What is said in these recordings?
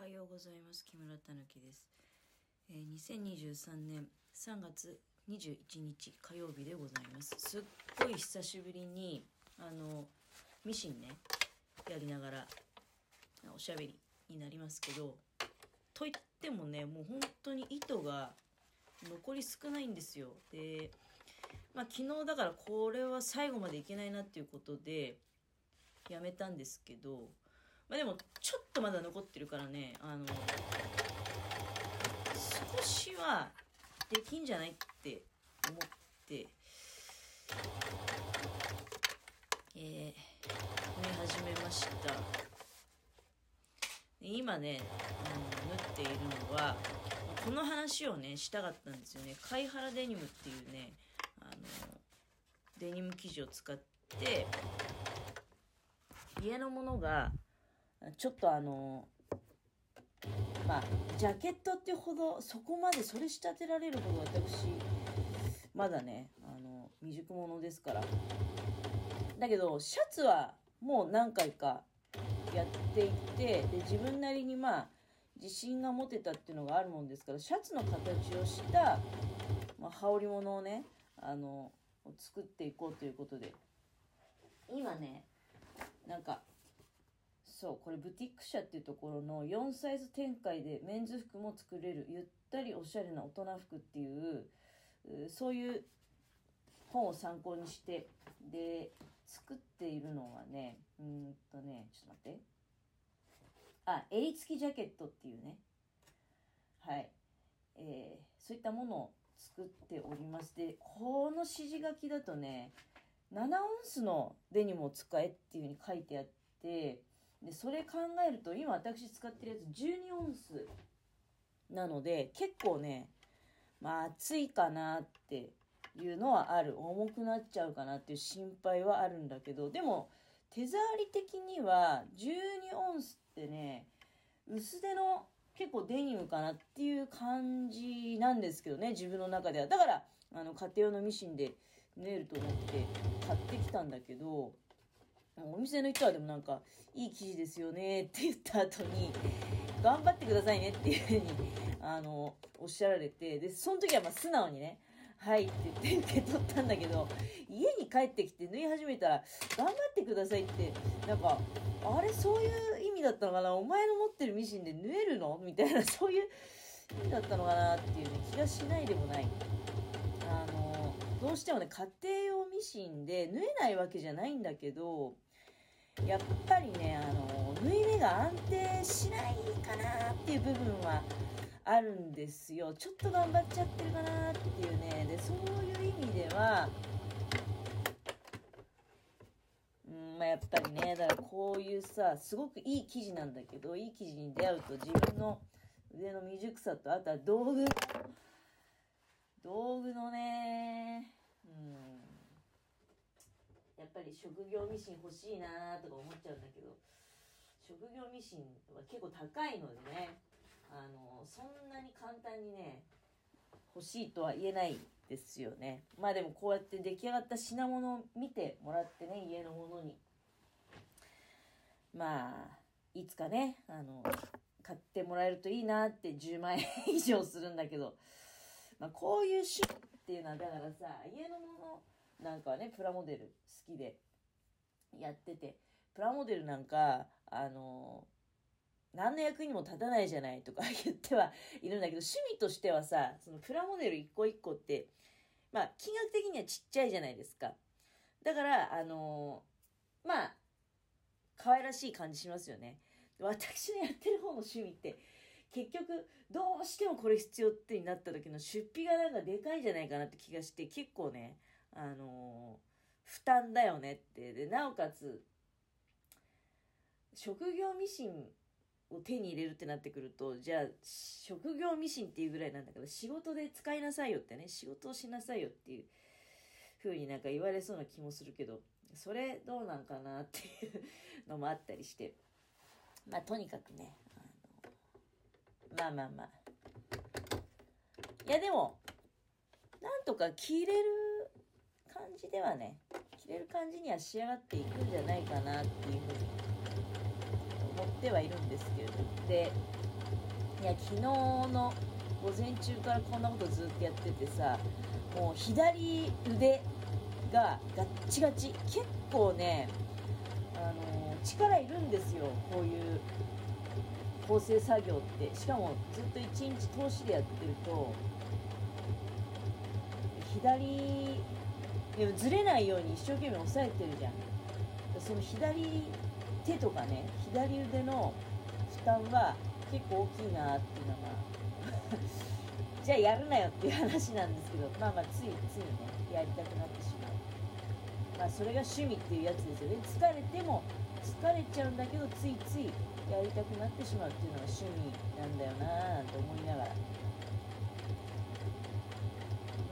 おはようございます。木村たぬきです、えー、2023年3月21日火曜日でございます。すっごい久しぶりにあのミシンねやりながらおしゃべりになりますけどといってもねもう本当に糸が残り少ないんですよ。でまあ昨日だからこれは最後までいけないなっていうことでやめたんですけどまあでもちょっとまだ残ってるからねあの少しはできんじゃないって思ってえー、縫い始めました。今ね、うん、縫っているのはこの話をねしたかったんですよね。貝原デニムっていうねあのデニム生地を使って家のものがちょっとあのまあジャケットってほどそこまでそれ仕立てられるほど私まだねあの未熟者ですから。だけどシャツはもう何回かやっていってで自分なりにまあ自信が持てたっていうのがあるもんですからシャツの形をした、まあ、羽織物をねあの作っていこうということで。今ねなんかそうこれブティック社っていうところの4サイズ展開でメンズ服も作れる。ゆったりおしゃれな大人服っていうそういう本を参考にしてで作っているのはねうんとねちょっと待って。あ襟付きジャケットっていうね。はい、えー、そういったものを作っております。でこの指示書きだとね7オンスのデニムを使えっていうふうに書いてあってでそれ考えると今私使ってるやつ12オンスなので結構ねまあ暑いかなっていうのはある。重くなっちゃうかなっていう心配はあるんだけどでも手触り的には12オンスってね薄手の結構デニムかなっていう感じなんですけどね自分の中では。だからあの家庭用のミシンで縫えると思って買ってきたんだけどお店の人はでもなんか、いい生地ですよねって言った後に、頑張ってくださいねっていうふうに、あの、おっしゃられて、で、その時はま素直にね、はいって言って受け取ったんだけど、家に帰ってきて縫い始めたら、頑張ってくださいって、なんか、あれそういう意味だったのかなお前の持ってるミシンで縫えるの？みたいな、そういう意味だったのかなっていうね、気がしないでもない。あの、どうしてもね、家庭用ミシンで縫えないわけじゃないんだけど、やっぱりねあの縫い目が安定しないかなっていう部分はあるんですよ。ちょっと頑張っちゃってるかなっていうね。でそういう意味ではうんまあ、やっぱりねだからこういうさすごくいい生地なんだけどいい生地に出会うと自分の腕の未熟さとあとは道具。道具のねうんやっぱり職業ミシン欲しいなとか思っちゃうんだけど職業ミシンは結構高いのでねあのそんなに簡単にね欲しいとは言えないですよね。まあでもこうやって出来上がった品物を見てもらってね家のものに。まあいつかねあの買ってもらえるといいなって10万円以上するんだけど、まあ、こういう趣味っていうのはだからさ家のものなんかね、プラモデル好きでやってて、プラモデルなんか、あの何の役にも立たないじゃないとか 言ってはいるんだけど、趣味としてはさ、そのプラモデル一個一個って、まあ、金額的にはちっちゃいじゃないですか。だから、あのまあ、可愛らしい感じしますよね。私のやってる方の趣味って、結局、どうしてもこれ必要ってなった時の出費がなんかでかいんじゃないかなって気がして、結構ね、あの負担だよねって。でなおかつ職業ミシンを手に入れるってなってくるとじゃあ職業ミシンっていうぐらいなんだけど仕事で使いなさいよってね仕事をしなさいよっていう風になんか言われそうな気もするけどそれどうなんかなっていうのもあったりして。まあとにかくねあのまあまあまあ。いやでもなんとか着れる感じではね着れる感じには仕上がっていくんじゃないかなっていうふうに思ってはいるんですけれど。でいや昨日の午前中からこんなことずっとやっててさもう左腕がガッチガチ。結構ねあの力いるんですよこういう構成作業って。しかもずっと一日通しでやってると左でもずれないように一生懸命押さえてるじゃん。その左手とかね左腕の負担は結構大きいなっていうのが。じゃあやるなよっていう話なんですけどまあまあついついねやりたくなってしまう。まあそれが趣味っていうやつですよね。疲れても疲れちゃうんだけどついついやりたくなってしまうっていうのが趣味なんだよなーなんて思いながら。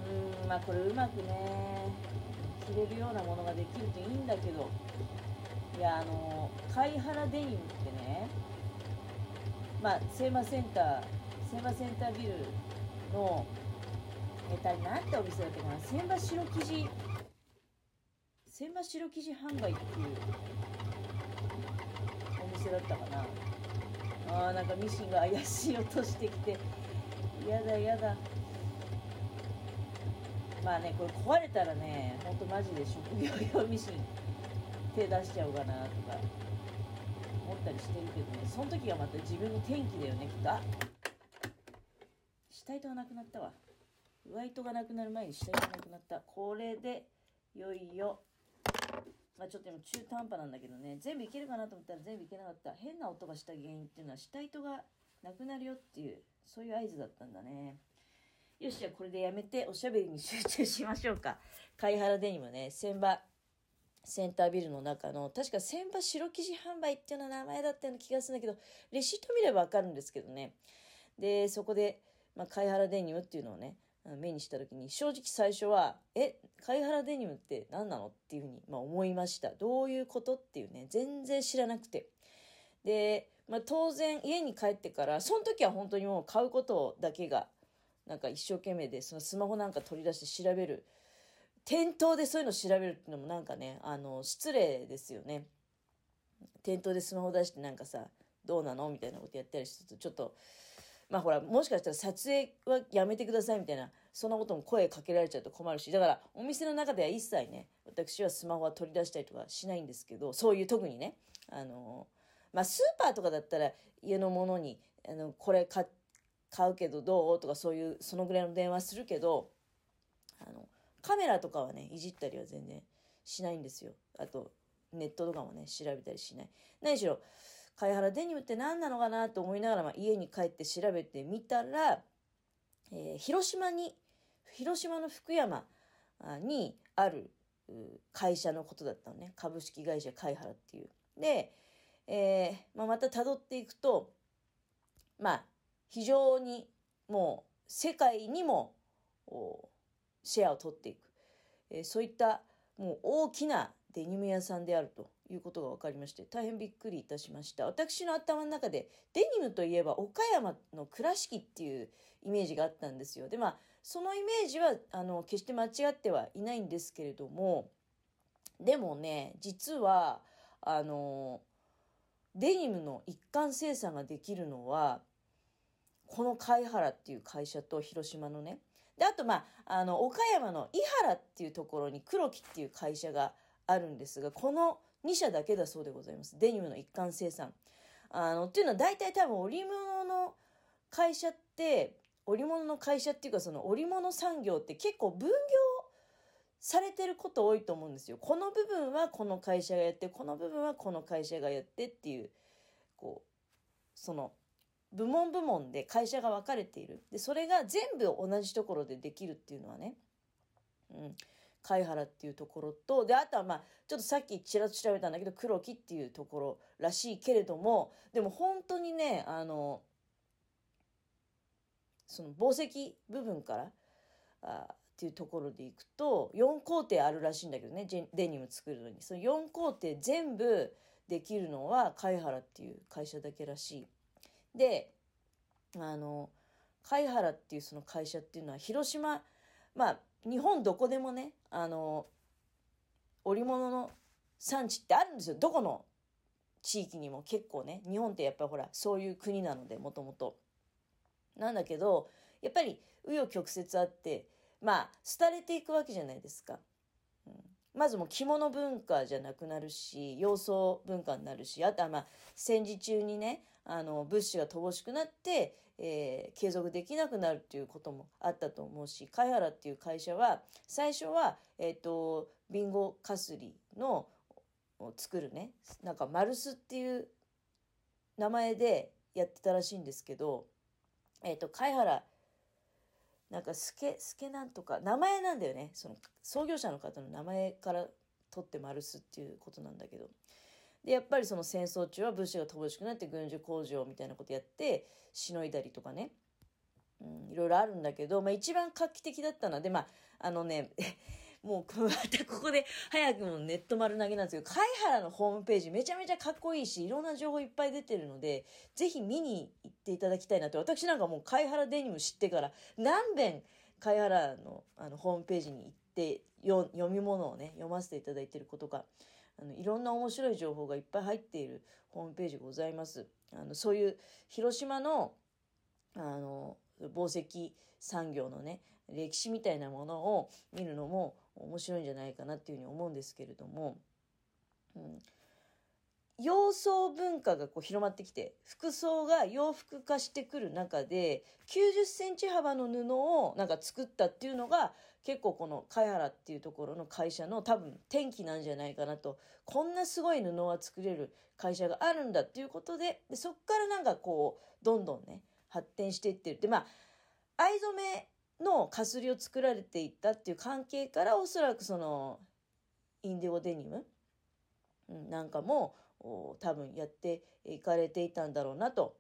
うんまあこれうまくね着れるようなものができるといいんだけどいやあの貝原デニムってねまあセーマセンターセーマセンタービルのえっとあれなんてお店だったかな千葉白生地千葉白生地販売っていうお店だったかな。あーなんかミシンが怪しい音してきてやだやだ。まあねこれ壊れたらねほんとマジで職業用ミシン手出しちゃおうかなとか思ったりしてるけどねその時はまた自分の転機だよねきっと。あ下糸がなくなったわ。上糸がなくなる前に下糸がなくなった。これでいよいよ。まあちょっと今中途半端なんだけどね。全部いけるかなと思ったら全部いけなかった。変な音がした原因っていうのは下糸がなくなるよっていうそういう合図だったんだね。よしじゃあこれでやめておしゃべりに集中しましょうか。貝原デニムね。千葉センタービルの中の確か千葉白生地販売っていうような名前だったような気がするんだけどレシート見ればわかるんですけどね。でそこで、まあ、貝原デニムっていうのをね目にした時に正直最初はえ貝原デニムって何なのっていうふうに、まあ、思いました。どういうことっていうね全然知らなくて。で、まあ、当然家に帰ってからその時は本当にもう買うことだけがなんか一生懸命でそのスマホなんか取り出して調べる。店頭でそういうの調べるっていうのもなんかねあの失礼ですよね。店頭でスマホ出してなんかさどうなのみたいなことやったりするとちょっとまあほらもしかしたら撮影はやめてくださいみたいなそんなことも声かけられちゃうと困るしだからお店の中では一切ね私はスマホは取り出したりとかしないんですけどそういう特にねあのまあスーパーとかだったら家のものにあのこれ買って買うけどどう？とかそういうそのぐらいの電話するけどあのカメラとかはねいじったりは全然しないんですよ。あとネットとかもね調べたりしない。何しろ貝原デニムって何なのかなと思いながら、まあ、家に帰って調べてみたら、えー広島に広島の福山にある会社のことだったのね。株式会社貝原っていう。で、えーまあ、また辿っていくとまあ非常にもう世界にもシェアを取っていく、えーそういったもう大きなデニム屋さんであるということが分かりまして大変びっくりいたしました。私の頭の中でデニムといえば岡山の倉敷っていうイメージがあったんですよ。でまあそのイメージはあの決して間違ってはいないんですけれどもでもね実はあのデニムの一貫生産ができるのはこの貝原っていう会社と広島のね。であとまああの岡山の伊原っていうところに黒木っていう会社があるんですがこの2社だけだそうでございます。デニムの一貫生産。あのっていうのは大体多分織物の会社って織物の会社っていうかその織物産業って結構分業されてること多いと思うんですよ。この部分はこの会社がやってこの部分はこの会社がやってっていうこうその部門部門で会社が分かれている。でそれが全部同じところでできるっていうのはね、うん、貝原っていうところとであとはまあちょっとさっきちらっと調べたんだけど黒木っていうところらしいけれどもでも本当にねあのその紡績部分からあっていうところでいくと4工程あるらしいんだけどねデニム作るのに。その4工程全部できるのは貝原っていう会社だけらしい。であの貝原っていうその会社っていうのは広島まあ日本どこでもねあの織物の産地ってあるんですよどこの地域にも結構ね日本ってやっぱほらそういう国なのでもともと。なんだけど、やっぱり紆余曲折あって、まあ、廃れていくわけじゃないですか。まずもう着物文化じゃなくなるし、洋装文化になるし、あとはまあ、戦時中にね、あの、物資が乏しくなって、えー、継続できなくなるっていうこともあったと思うし、貝原っていう会社は、最初は、えっ、ー、と、ビンゴかすりのを作るね、なんかマルスっていう名前でやってたらしいんですけど、えっ、ー、と、貝原、なんかスケ、スケなんとか、名前なんだよね。その創業者の方の名前から取って丸すっていうことなんだけど。で、やっぱりその戦争中は物資が乏しくなって軍需工場みたいなことやって、しのいだりとかね。うん、いろいろあるんだけど、まあ一番画期的だったの、で、まあ、あのね、もう、またここで早くもネット丸投げなんですけど、貝原のホームページめちゃめちゃかっこいいし、いろんな情報いっぱい出てるので、ぜひ見に行っていただきたいなと。私なんかもう貝原デニム知ってから、何遍貝原のあのホームページに行ってよ読み物をね、読ませていただいてることが、あのいろんな面白い情報がいっぱい入っているホームページございます。あのそういう広島のあの宝石産業のね歴史みたいなものを見るのも面白いんじゃないかなっていうふうに思うんですけれども、うん、洋装文化がこう広まってきて服装が洋服化してくる中で90センチ幅の布をなんか作ったっていうのが結構この貝原っていうところの会社の多分転機なんじゃないかなとこんなすごい布は作れる会社があるんだっていうことででそっからなんかこうどんどんね発展していってる。でまあ藍染めのかすりを作られていったっていう関係からおそらくそのインディゴデニム？なんかも多分やっていかれていたんだろうなと